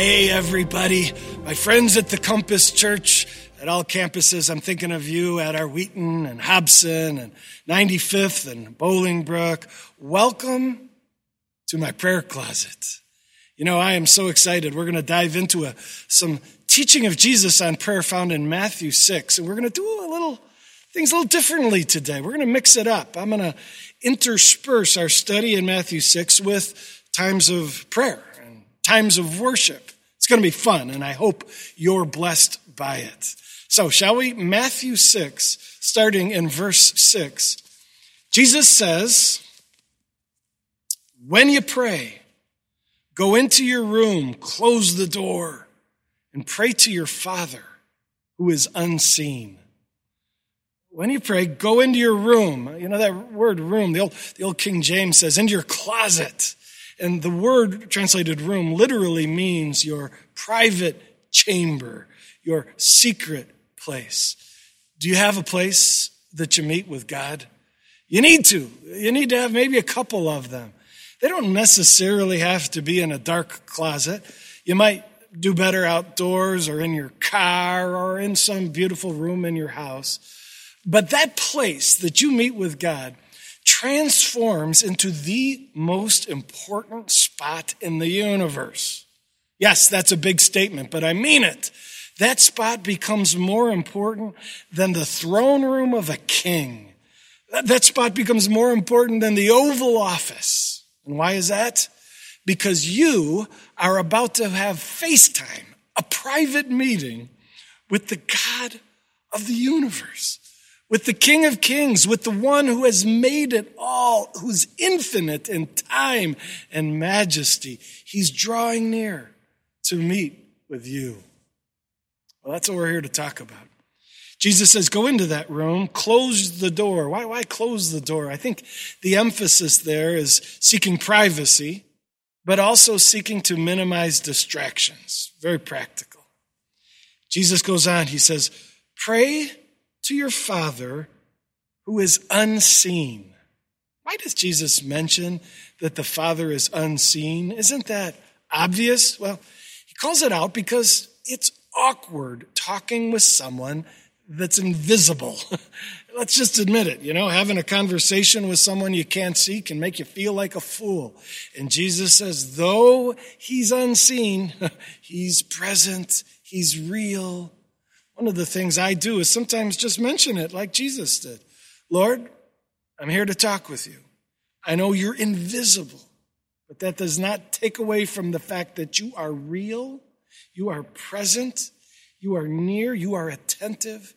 Hey, everybody. My friends at the Compass Church at all campuses, I'm thinking of you at our Wheaton and Hobson and 95th and Bolingbrook. Welcome to my prayer closet. You know, I am so excited. We're going to dive into a, some teaching of Jesus on prayer found in Matthew 6. And we're going to do a little things a little differently today. We're going to mix it up. I'm going to intersperse our study in Matthew 6 with times of prayer and times of worship. It's going to be fun, and I hope you're blessed by it. So, shall we? Matthew 6, starting in verse 6. Jesus says, When you pray, go into your room, close the door, and pray to your Father who is unseen. When you pray, go into your room. You know that word room, the old, the old King James says, into your closet. And the word translated room literally means your private chamber, your secret place. Do you have a place that you meet with God? You need to. You need to have maybe a couple of them. They don't necessarily have to be in a dark closet. You might do better outdoors or in your car or in some beautiful room in your house. But that place that you meet with God transforms into the most important spot in the universe. Yes, that's a big statement, but I mean it. That spot becomes more important than the throne room of a king. That spot becomes more important than the Oval Office. And why is that? Because you are about to have FaceTime, a private meeting with the God of the universe with the King of Kings, with the one who has made it all, who's infinite in time and majesty. He's drawing near to meet with you. Well, that's what we're here to talk about. Jesus says, go into that room, close the door. Why, why close the door? I think the emphasis there is seeking privacy, but also seeking to minimize distractions. Very practical. Jesus goes on, he says, pray to your Father who is unseen. Why does Jesus mention that the Father is unseen? Isn't that obvious? Well, he calls it out because it's awkward talking with someone that's invisible. Let's just admit it. You know, having a conversation with someone you can't see can make you feel like a fool. And Jesus says, though he's unseen, he's present, he's real, one of the things I do is sometimes just mention it like Jesus did. Lord, I'm here to talk with you. I know you're invisible, but that does not take away from the fact that you are real, you are present, you are near, you are attentive.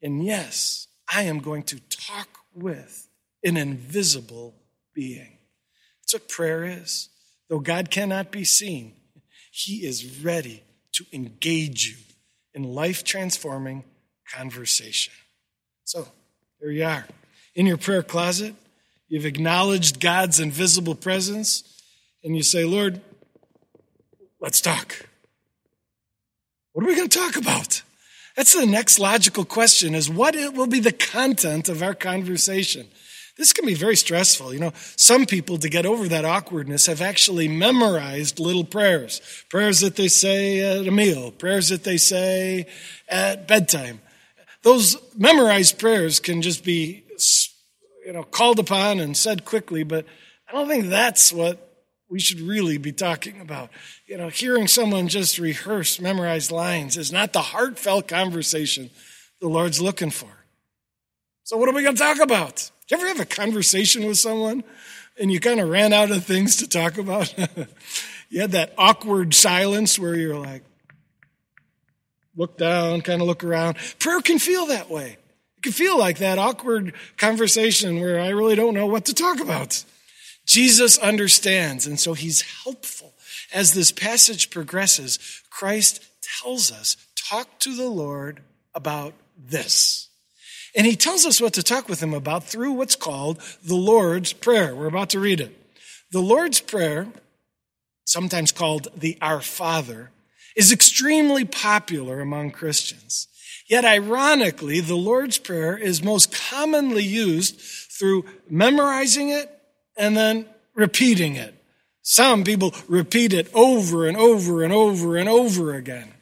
And yes, I am going to talk with an invisible being. That's what prayer is. Though God cannot be seen, He is ready to engage you in life transforming conversation. So, there you are. In your prayer closet, you've acknowledged God's invisible presence, and you say, Lord, let's talk. What are we going to talk about? That's the next logical question is what will be the content of our conversation? This can be very stressful. You know, some people, to get over that awkwardness, have actually memorized little prayers. Prayers that they say at a meal, prayers that they say at bedtime. Those memorized prayers can just be, you know, called upon and said quickly, but I don't think that's what we should really be talking about. You know, hearing someone just rehearse memorized lines is not the heartfelt conversation the Lord's looking for. So, what are we going to talk about? Did you ever have a conversation with someone and you kind of ran out of things to talk about? you had that awkward silence where you're like, look down, kind of look around. Prayer can feel that way. It can feel like that awkward conversation where I really don't know what to talk about. Jesus understands, and so he's helpful. As this passage progresses, Christ tells us, talk to the Lord about this. And he tells us what to talk with him about through what's called the Lord's Prayer. We're about to read it. The Lord's Prayer, sometimes called the Our Father, is extremely popular among Christians. Yet, ironically, the Lord's Prayer is most commonly used through memorizing it and then repeating it. Some people repeat it over and over and over and over again.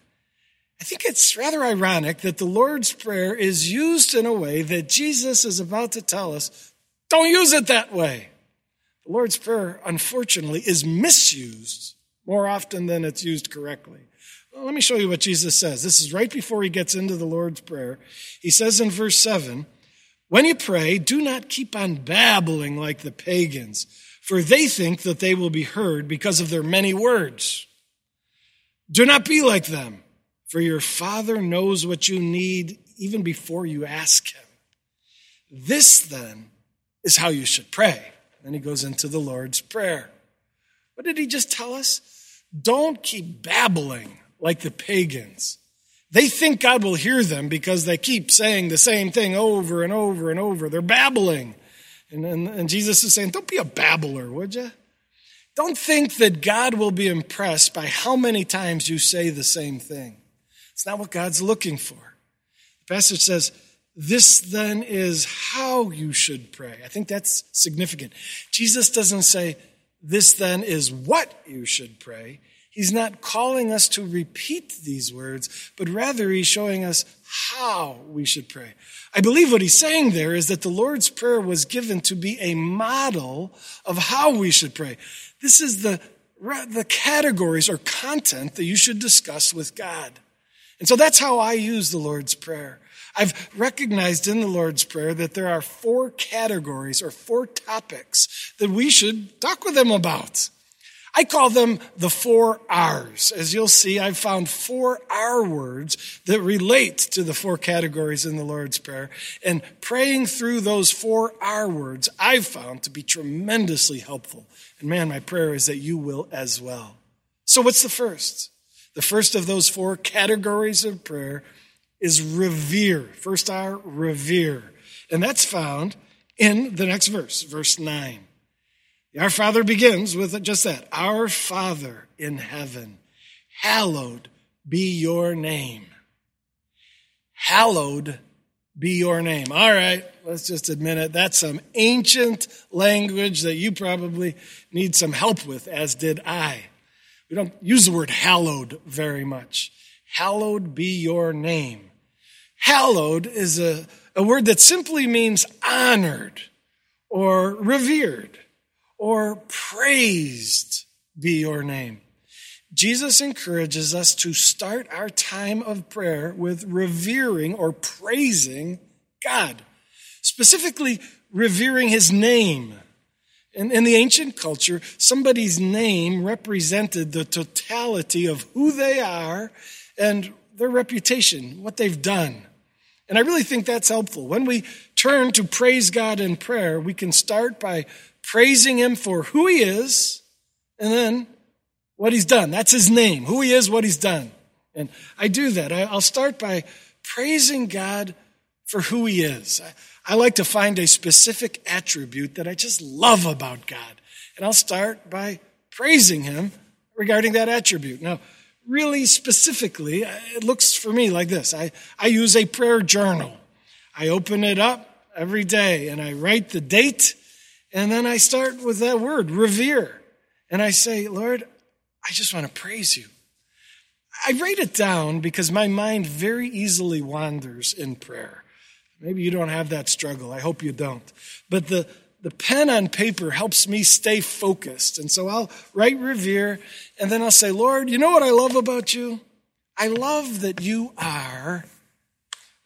I think it's rather ironic that the Lord's Prayer is used in a way that Jesus is about to tell us don't use it that way. The Lord's Prayer, unfortunately, is misused more often than it's used correctly. Well, let me show you what Jesus says. This is right before he gets into the Lord's Prayer. He says in verse 7 When you pray, do not keep on babbling like the pagans, for they think that they will be heard because of their many words. Do not be like them, for your Father knows what you need even before you ask him. This, then, is how you should pray. Then he goes into the Lord's Prayer. What did he just tell us? Don't keep babbling like the pagans. They think God will hear them because they keep saying the same thing over and over and over. They're babbling. And, and, and Jesus is saying, Don't be a babbler, would you? Don't think that God will be impressed by how many times you say the same thing. It's not what God's looking for. The passage says, this then is how you should pray. I think that's significant. Jesus doesn't say, this then is what you should pray. He's not calling us to repeat these words, but rather he's showing us how we should pray. I believe what he's saying there is that the Lord's Prayer was given to be a model of how we should pray. This is the, the categories or content that you should discuss with God. And so that's how I use the Lord's Prayer. I've recognized in the Lord's Prayer that there are four categories or four topics that we should talk with them about. I call them the four R's. As you'll see, I've found four R words that relate to the four categories in the Lord's Prayer. And praying through those four R words, I've found to be tremendously helpful. And man, my prayer is that you will as well. So what's the first? The first of those four categories of prayer is revere. First R, revere. And that's found in the next verse, verse 9. Our Father begins with just that. Our Father in heaven, hallowed be your name. Hallowed be your name. All right, let's just admit it. That's some ancient language that you probably need some help with, as did I. We don't use the word hallowed very much. Hallowed be your name. Hallowed is a, a word that simply means honored or revered or praised be your name. Jesus encourages us to start our time of prayer with revering or praising God, specifically revering his name. In, in, the ancient culture, somebody's name represented the totality of who they are and their reputation, what they've done. And I really think that's helpful. When we turn to praise God in prayer, we can start by praising Him for who He is and then what He's done. That's His name, who He is, what He's done. And I do that. I'll start by praising God for who He is. I like to find a specific attribute that I just love about God. And I'll start by praising Him regarding that attribute. Now, really specifically, it looks for me like this. I, I use a prayer journal. I open it up every day and I write the date and then I start with that word, revere. And I say, Lord, I just want to praise you. I write it down because my mind very easily wanders in prayer. Maybe you don't have that struggle. I hope you don't. But the, the pen on paper helps me stay focused. And so I'll write revere and then I'll say, Lord, you know what I love about you? I love that you are.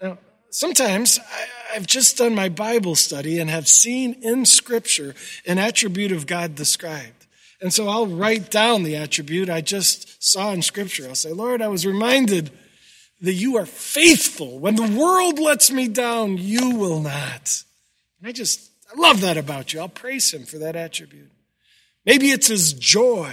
Now, sometimes I, have just done my Bible study and have seen in Scripture an attribute of God described. And so I'll write down the attribute I just saw in Scripture. I'll say, Lord, I was reminded that you are faithful. When the world lets me down, you will not. And I just I love that about you. I'll praise him for that attribute. Maybe it's his joy.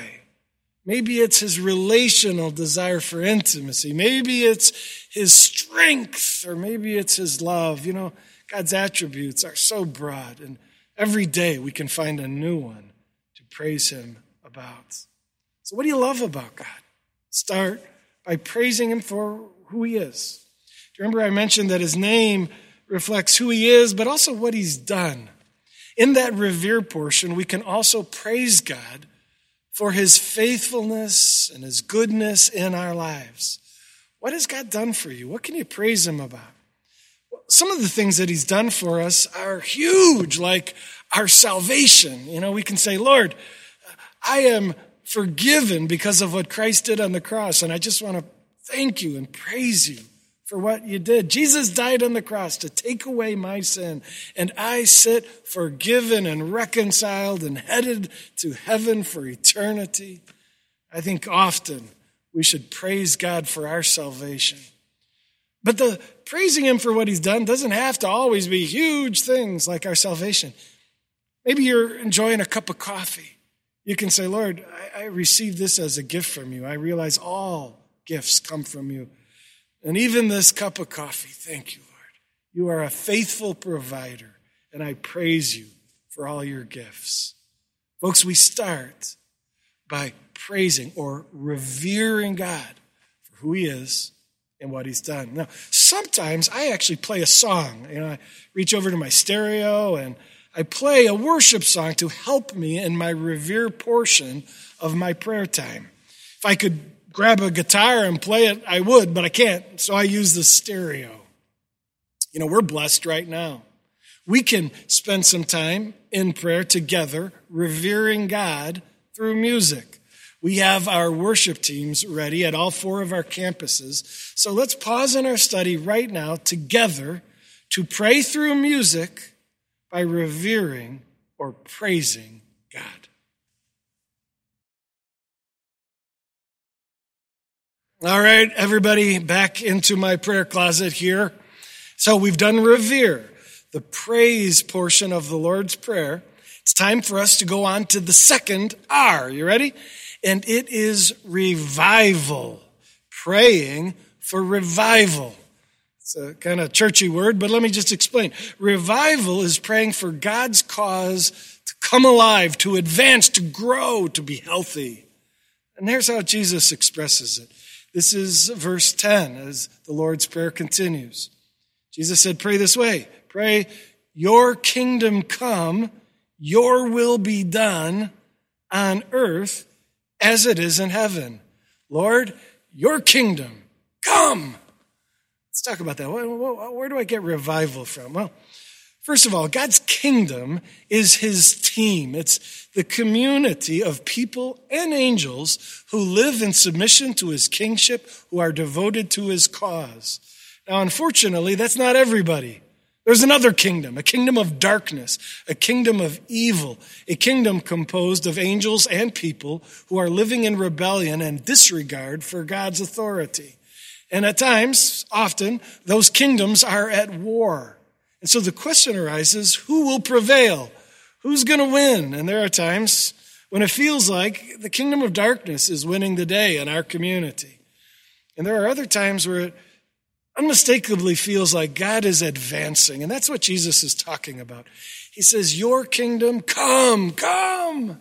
Maybe it's his relational desire for intimacy. Maybe it's his strength, or maybe it's his love. You know, God's attributes are so broad, and every day we can find a new one to praise him about. So, what do you love about God? Start by praising him for who he is. Do you remember I mentioned that his name reflects who he is, but also what he's done? In that revere portion, we can also praise God for his faithfulness and his goodness in our lives. What has God done for you? What can you praise him about? Some of the things that he's done for us are huge, like our salvation. You know, we can say, Lord, I am forgiven because of what Christ did on the cross, and I just want to thank you and praise you for what you did. Jesus died on the cross to take away my sin, and I sit forgiven and reconciled and headed to heaven for eternity. I think often we should praise God for our salvation. But the praising Him for what He's done doesn't have to always be huge things like our salvation. Maybe you're enjoying a cup of coffee. You can say, Lord, I, I received this as a gift from you. I realize all gifts come from you. And even this cup of coffee, thank you, Lord. You are a faithful provider, and I praise you for all your gifts. Folks, we start by praising or revering God for who He is and what He's done. Now, sometimes I actually play a song. You know, I reach over to my stereo and I play a worship song to help me in my revere portion of my prayer time. If I could grab a guitar and play it, I would, but I can't. So I use the stereo. You know, we're blessed right now. We can spend some time in prayer together, revering God through music. We have our worship teams ready at all four of our campuses. So let's pause in our study right now together to pray through music by revering or praising God. All right, everybody, back into my prayer closet here. So we've done revere, the praise portion of the Lord's Prayer. It's time for us to go on to the second R. You ready? And it is revival. Praying for revival. It's a kind of churchy word, but let me just explain. Revival is praying for God's cause to come alive, to advance, to grow, to be healthy. And here's how Jesus expresses it. This is verse 10 as the Lord's Prayer continues. Jesus said, Pray this way pray, Your kingdom come, your will be done on earth as it is in heaven. Lord, your kingdom come. Let's talk about that. Where do I get revival from? Well, First of all, God's kingdom is his team. It's the community of people and angels who live in submission to his kingship, who are devoted to his cause. Now, unfortunately, that's not everybody. There's another kingdom, a kingdom of darkness, a kingdom of evil, a kingdom composed of angels and people who are living in rebellion and disregard for God's authority. And at times, often, those kingdoms are at war. And so the question arises who will prevail? Who's going to win? And there are times when it feels like the kingdom of darkness is winning the day in our community. And there are other times where it unmistakably feels like God is advancing. And that's what Jesus is talking about. He says, Your kingdom, come, come.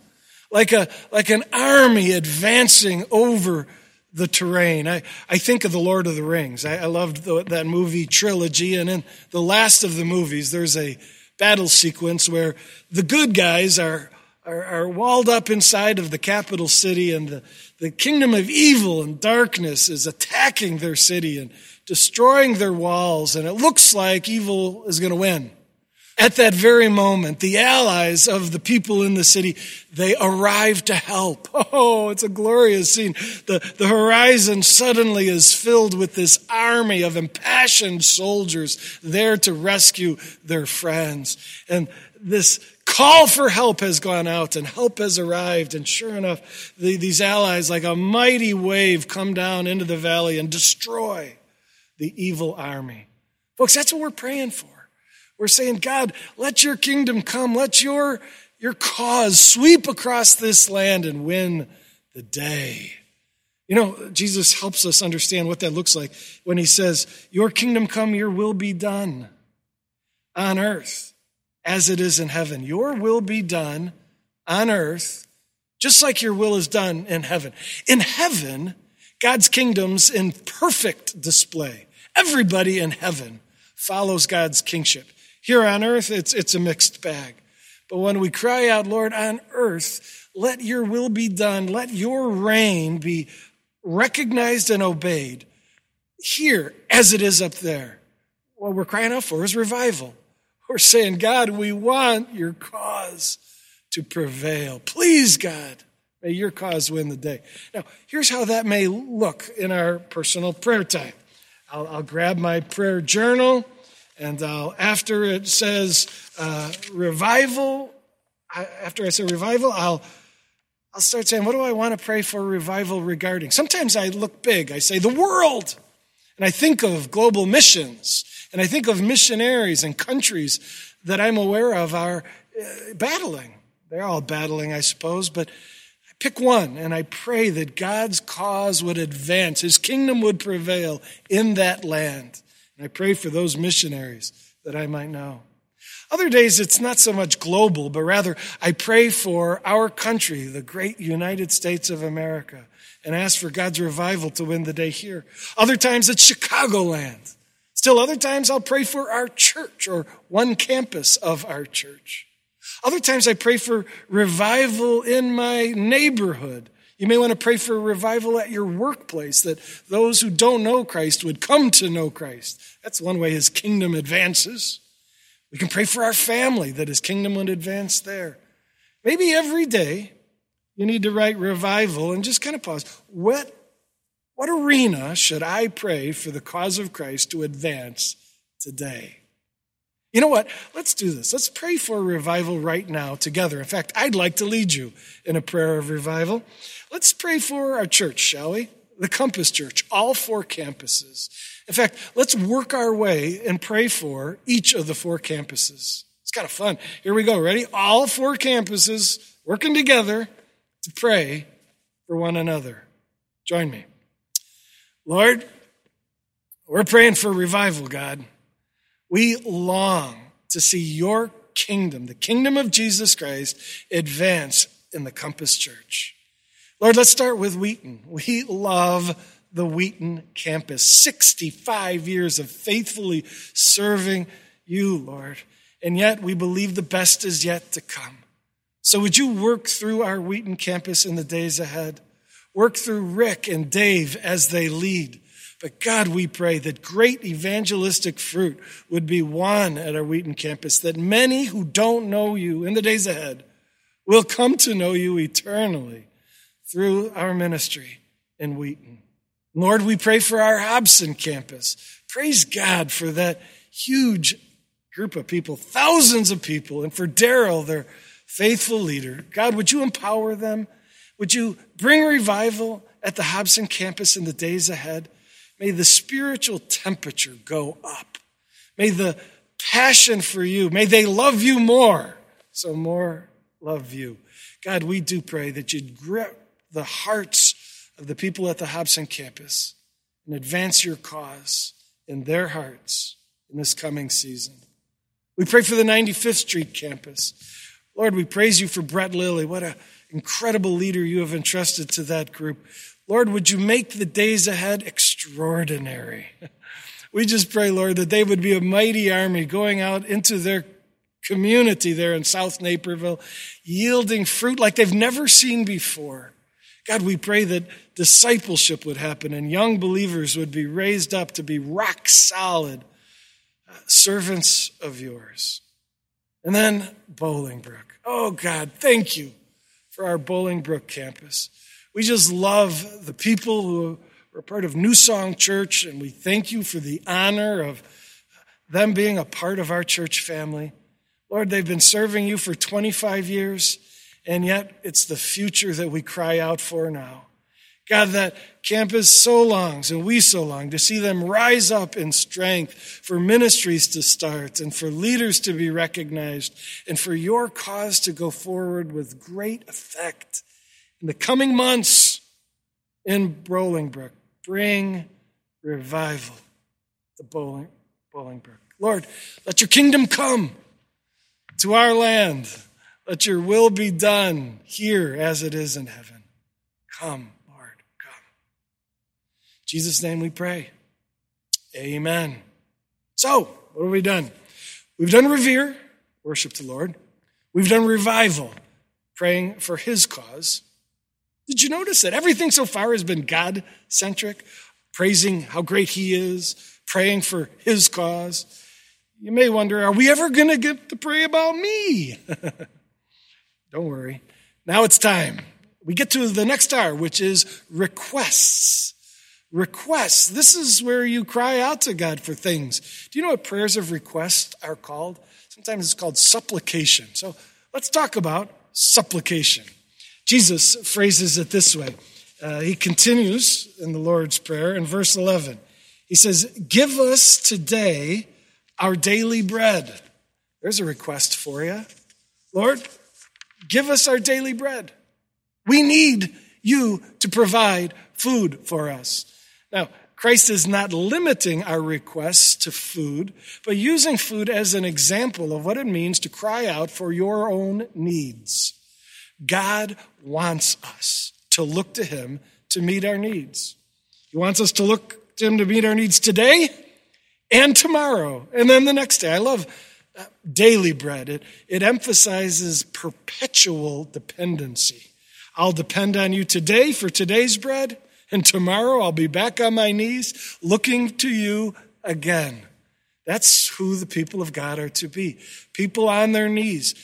Like, a, like an army advancing over the terrain. I, I think of The Lord of the Rings. I, I loved the, that movie trilogy. And in the last of the movies, there's a battle sequence where the good guys are, are, are walled up inside of the capital city, and the, the kingdom of evil and darkness is attacking their city and destroying their walls. And it looks like evil is going to win. At that very moment, the allies of the people in the city, they arrive to help. Oh, it's a glorious scene. The, the horizon suddenly is filled with this army of impassioned soldiers there to rescue their friends. And this call for help has gone out and help has arrived. And sure enough, the, these allies, like a mighty wave, come down into the valley and destroy the evil army. Folks, that's what we're praying for. We're saying, God, let your kingdom come. Let your, your cause sweep across this land and win the day. You know, Jesus helps us understand what that looks like when he says, Your kingdom come, your will be done on earth as it is in heaven. Your will be done on earth just like your will is done in heaven. In heaven, God's kingdom's in perfect display. Everybody in heaven follows God's kingship. Here on earth, it's, it's a mixed bag. But when we cry out, Lord, on earth, let your will be done, let your reign be recognized and obeyed here as it is up there. What we're crying out for is revival. We're saying, God, we want your cause to prevail. Please, God, may your cause win the day. Now, here's how that may look in our personal prayer time. I'll, I'll grab my prayer journal, and I'll, after it says uh, revival, I, after I say revival, I'll I'll start saying, what do I want to pray for revival regarding? Sometimes I look big. I say the world. And I think of global missions. And I think of missionaries and countries that I'm aware of are uh, battling. They're all battling, I suppose, but I pick one and I pray that God's cause would advance, his kingdom would prevail in that land. I pray for those missionaries that I might know. Other days, it's not so much global, but rather I pray for our country, the great United States of America, and ask for God's revival to win the day here. Other times, it's Chicagoland. Still, other times, I'll pray for our church or one campus of our church. Other times I pray for revival in my neighborhood. You may want to pray for revival at your workplace, that those who don't know Christ would come to know Christ. That's one way his kingdom advances. We can pray for our family, that his kingdom would advance there. Maybe every day you need to write revival and just kind of pause. What, what arena should I pray for the cause of Christ to advance today? You know what? Let's do this. Let's pray for revival right now together. In fact, I'd like to lead you in a prayer of revival. Let's pray for our church, shall we? The Compass Church, all four campuses. In fact, let's work our way and pray for each of the four campuses. It's kind of fun. Here we go. Ready? All four campuses working together to pray for one another. Join me. Lord, we're praying for revival, God. We long to see your kingdom, the kingdom of Jesus Christ, advance in the Compass Church. Lord, let's start with Wheaton. We love the Wheaton campus. 65 years of faithfully serving you, Lord. And yet we believe the best is yet to come. So would you work through our Wheaton campus in the days ahead? Work through Rick and Dave as they lead. But God, we pray that great evangelistic fruit would be won at our Wheaton campus, that many who don't know you in the days ahead will come to know you eternally through our ministry in Wheaton. Lord, we pray for our Hobson campus. Praise God for that huge group of people, thousands of people, and for Daryl, their faithful leader. God, would you empower them? Would you bring revival at the Hobson campus in the days ahead? May the spiritual temperature go up. May the passion for you, may they love you more. So more love you. God, we do pray that you'd grip the hearts of the people at the Hobson campus and advance your cause in their hearts in this coming season. We pray for the 95th Street campus. Lord, we praise you for Brett Lilly. What an incredible leader you have entrusted to that group. Lord, would you make the days ahead extraordinary? We just pray, Lord, that they would be a mighty army going out into their community there in South Naperville, yielding fruit like they've never seen before. God, we pray that discipleship would happen and young believers would be raised up to be rock solid uh, servants of yours. And then Bolingbrook. Oh, God, thank you for our Bolingbrook campus. We just love the people who are part of New Song Church, and we thank you for the honor of them being a part of our church family. Lord, they've been serving you for 25 years, and yet it's the future that we cry out for now. God, that campus so longs, and we so long, to see them rise up in strength, for ministries to start, and for leaders to be recognized, and for your cause to go forward with great effect in the coming months in Bolingbrook. Bring revival to Bowling, Bolingbrook. Lord, let your kingdom come to our land. Let your will be done here as it is in heaven. Come, Lord, come. In Jesus' name we pray. Amen. So, what have we done? We've done revere, worship the Lord. We've done revival, praying for his cause. Did you notice that everything so far has been God centric, praising how great he is, praying for his cause? You may wonder, are we ever going to get to pray about me? Don't worry. Now it's time. We get to the next R, which is requests. Requests. This is where you cry out to God for things. Do you know what prayers of request are called? Sometimes it's called supplication. So let's talk about supplication. Jesus phrases it this way. Uh, he continues in the Lord's Prayer in verse 11. He says, Give us today our daily bread. There's a request for you. Lord, give us our daily bread. We need you to provide food for us. Now, Christ is not limiting our requests to food, but using food as an example of what it means to cry out for your own needs. God wants us to look to Him to meet our needs. He wants us to look to Him to meet our needs today and tomorrow, and then the next day. I love uh, daily bread, it, it emphasizes perpetual dependency. I'll depend on you today for today's bread, and tomorrow I'll be back on my knees looking to you again. That's who the people of God are to be. People on their knees,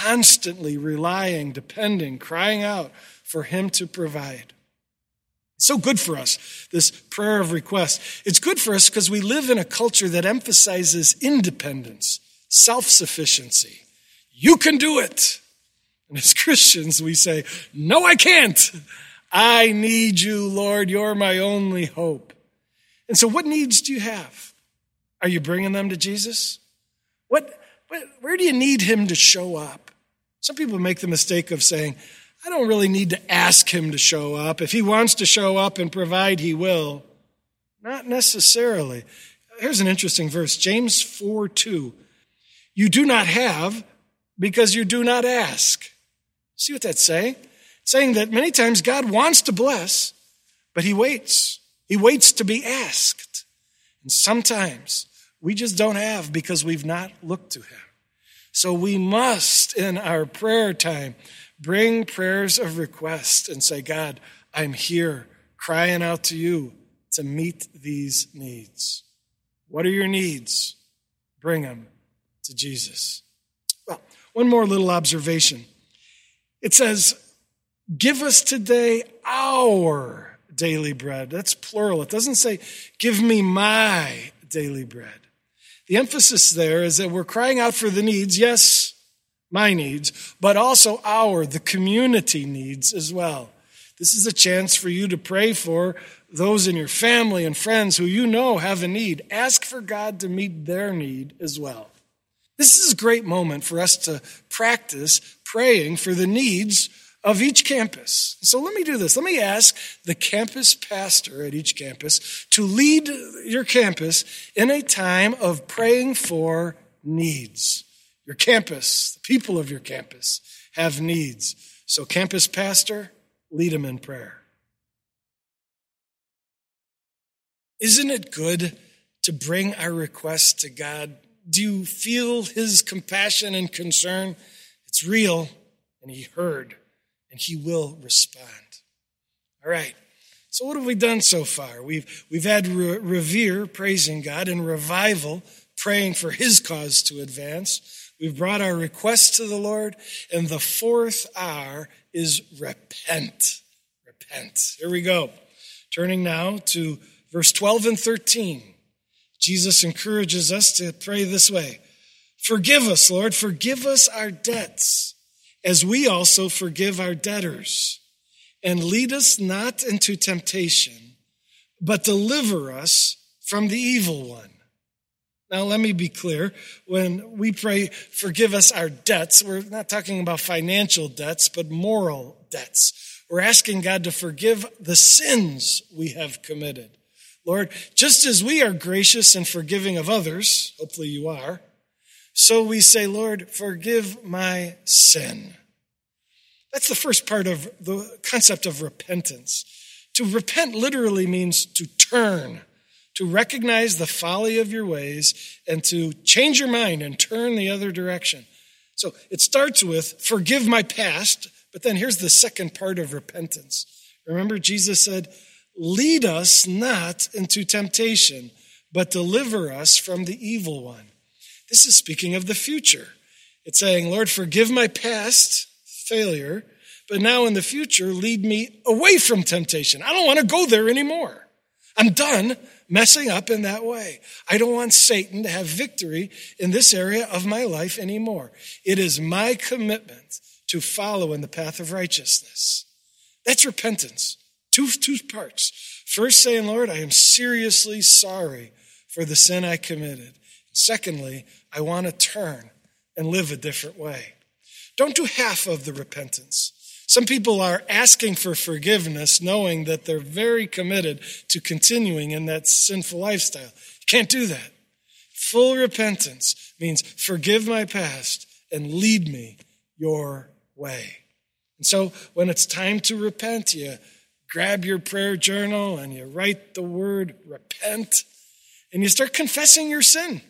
constantly relying, depending, crying out for Him to provide. It's so good for us, this prayer of request. It's good for us because we live in a culture that emphasizes independence, self sufficiency. You can do it. And as Christians, we say, No, I can't. I need you, Lord. You're my only hope. And so, what needs do you have? Are you bringing them to Jesus? What, where do you need him to show up? Some people make the mistake of saying, I don't really need to ask him to show up. If he wants to show up and provide, he will. Not necessarily. Here's an interesting verse James 4 2. You do not have because you do not ask. See what that's saying? saying that many times God wants to bless, but he waits. He waits to be asked. And sometimes we just don't have because we've not looked to him. So we must, in our prayer time, bring prayers of request and say, God, I'm here crying out to you to meet these needs. What are your needs? Bring them to Jesus. Well, one more little observation. It says, Give us today our daily bread. That's plural. It doesn't say, Give me my daily bread. The emphasis there is that we're crying out for the needs, yes, my needs, but also our, the community needs as well. This is a chance for you to pray for those in your family and friends who you know have a need. Ask for God to meet their need as well. This is a great moment for us to practice praying for the needs of each campus. So let me do this. Let me ask the campus pastor at each campus to lead your campus in a time of praying for needs. Your campus, the people of your campus have needs. So, campus pastor, lead them in prayer. Isn't it good to bring our requests to God? Do you feel his compassion and concern? It's real, and he heard and he will respond. All right. So what have we done so far? We've, we've had re- revere, praising God, and revival, praying for his cause to advance. We've brought our requests to the Lord. And the fourth R is repent. Repent. Here we go. Turning now to verse 12 and 13. Jesus encourages us to pray this way. Forgive us, Lord. Forgive us our debts as we also forgive our debtors. And lead us not into temptation, but deliver us from the evil one. Now, let me be clear. When we pray, forgive us our debts, we're not talking about financial debts, but moral debts. We're asking God to forgive the sins we have committed. Lord, just as we are gracious and forgiving of others, hopefully you are, so we say, Lord, forgive my sin. That's the first part of the concept of repentance. To repent literally means to turn, to recognize the folly of your ways, and to change your mind and turn the other direction. So it starts with, forgive my past, but then here's the second part of repentance. Remember, Jesus said, lead us not into temptation, but deliver us from the evil one. This is speaking of the future. It's saying, Lord, forgive my past failure, but now in the future, lead me away from temptation. I don't want to go there anymore. I'm done messing up in that way. I don't want Satan to have victory in this area of my life anymore. It is my commitment to follow in the path of righteousness. That's repentance. Two, two parts. First, saying, Lord, I am seriously sorry for the sin I committed. Secondly, I want to turn and live a different way. Don't do half of the repentance. Some people are asking for forgiveness knowing that they're very committed to continuing in that sinful lifestyle. You can't do that. Full repentance means forgive my past and lead me your way. And so when it's time to repent, you grab your prayer journal and you write the word repent and you start confessing your sin.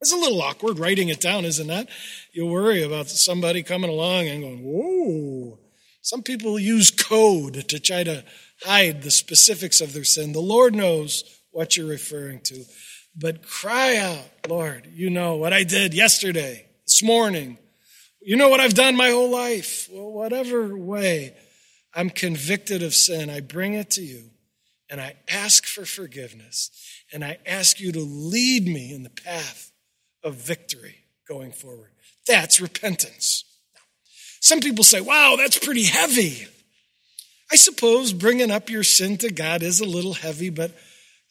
It's a little awkward writing it down, isn't it? You worry about somebody coming along and going, whoa. Some people use code to try to hide the specifics of their sin. The Lord knows what you're referring to. But cry out, Lord, you know what I did yesterday, this morning. You know what I've done my whole life. Well, whatever way I'm convicted of sin, I bring it to you and I ask for forgiveness and I ask you to lead me in the path of victory going forward. That's repentance. Some people say, wow, that's pretty heavy. I suppose bringing up your sin to God is a little heavy, but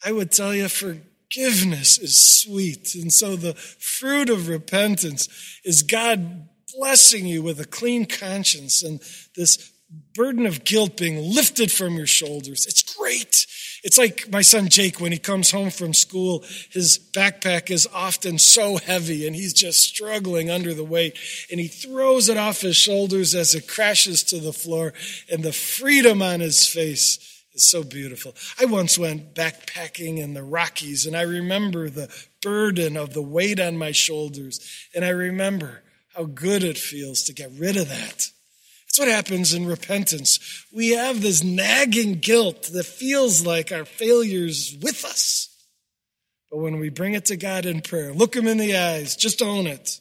I would tell you forgiveness is sweet. And so the fruit of repentance is God blessing you with a clean conscience and this burden of guilt being lifted from your shoulders. It's great. It's like my son Jake when he comes home from school, his backpack is often so heavy and he's just struggling under the weight and he throws it off his shoulders as it crashes to the floor and the freedom on his face is so beautiful. I once went backpacking in the Rockies and I remember the burden of the weight on my shoulders and I remember how good it feels to get rid of that. That's what happens in repentance. We have this nagging guilt that feels like our failures with us. But when we bring it to God in prayer, look Him in the eyes, just own it,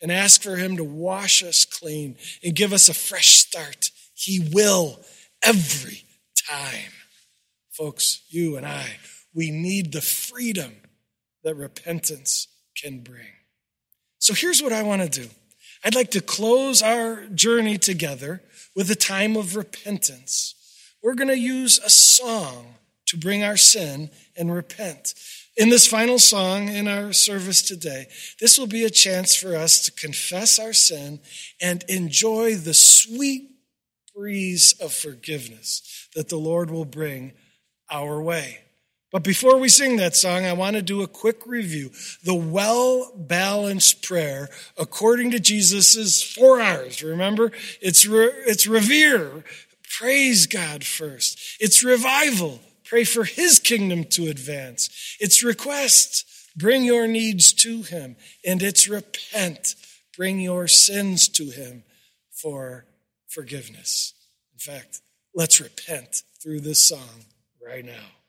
and ask for Him to wash us clean and give us a fresh start, He will every time. Folks, you and I, we need the freedom that repentance can bring. So here's what I want to do. I'd like to close our journey together with a time of repentance. We're going to use a song to bring our sin and repent. In this final song in our service today, this will be a chance for us to confess our sin and enjoy the sweet breeze of forgiveness that the Lord will bring our way. But before we sing that song, I want to do a quick review. The well balanced prayer, according to Jesus' is four hours. Remember, it's, re- it's revere, praise God first. It's revival, pray for his kingdom to advance. It's request, bring your needs to him. And it's repent, bring your sins to him for forgiveness. In fact, let's repent through this song right now.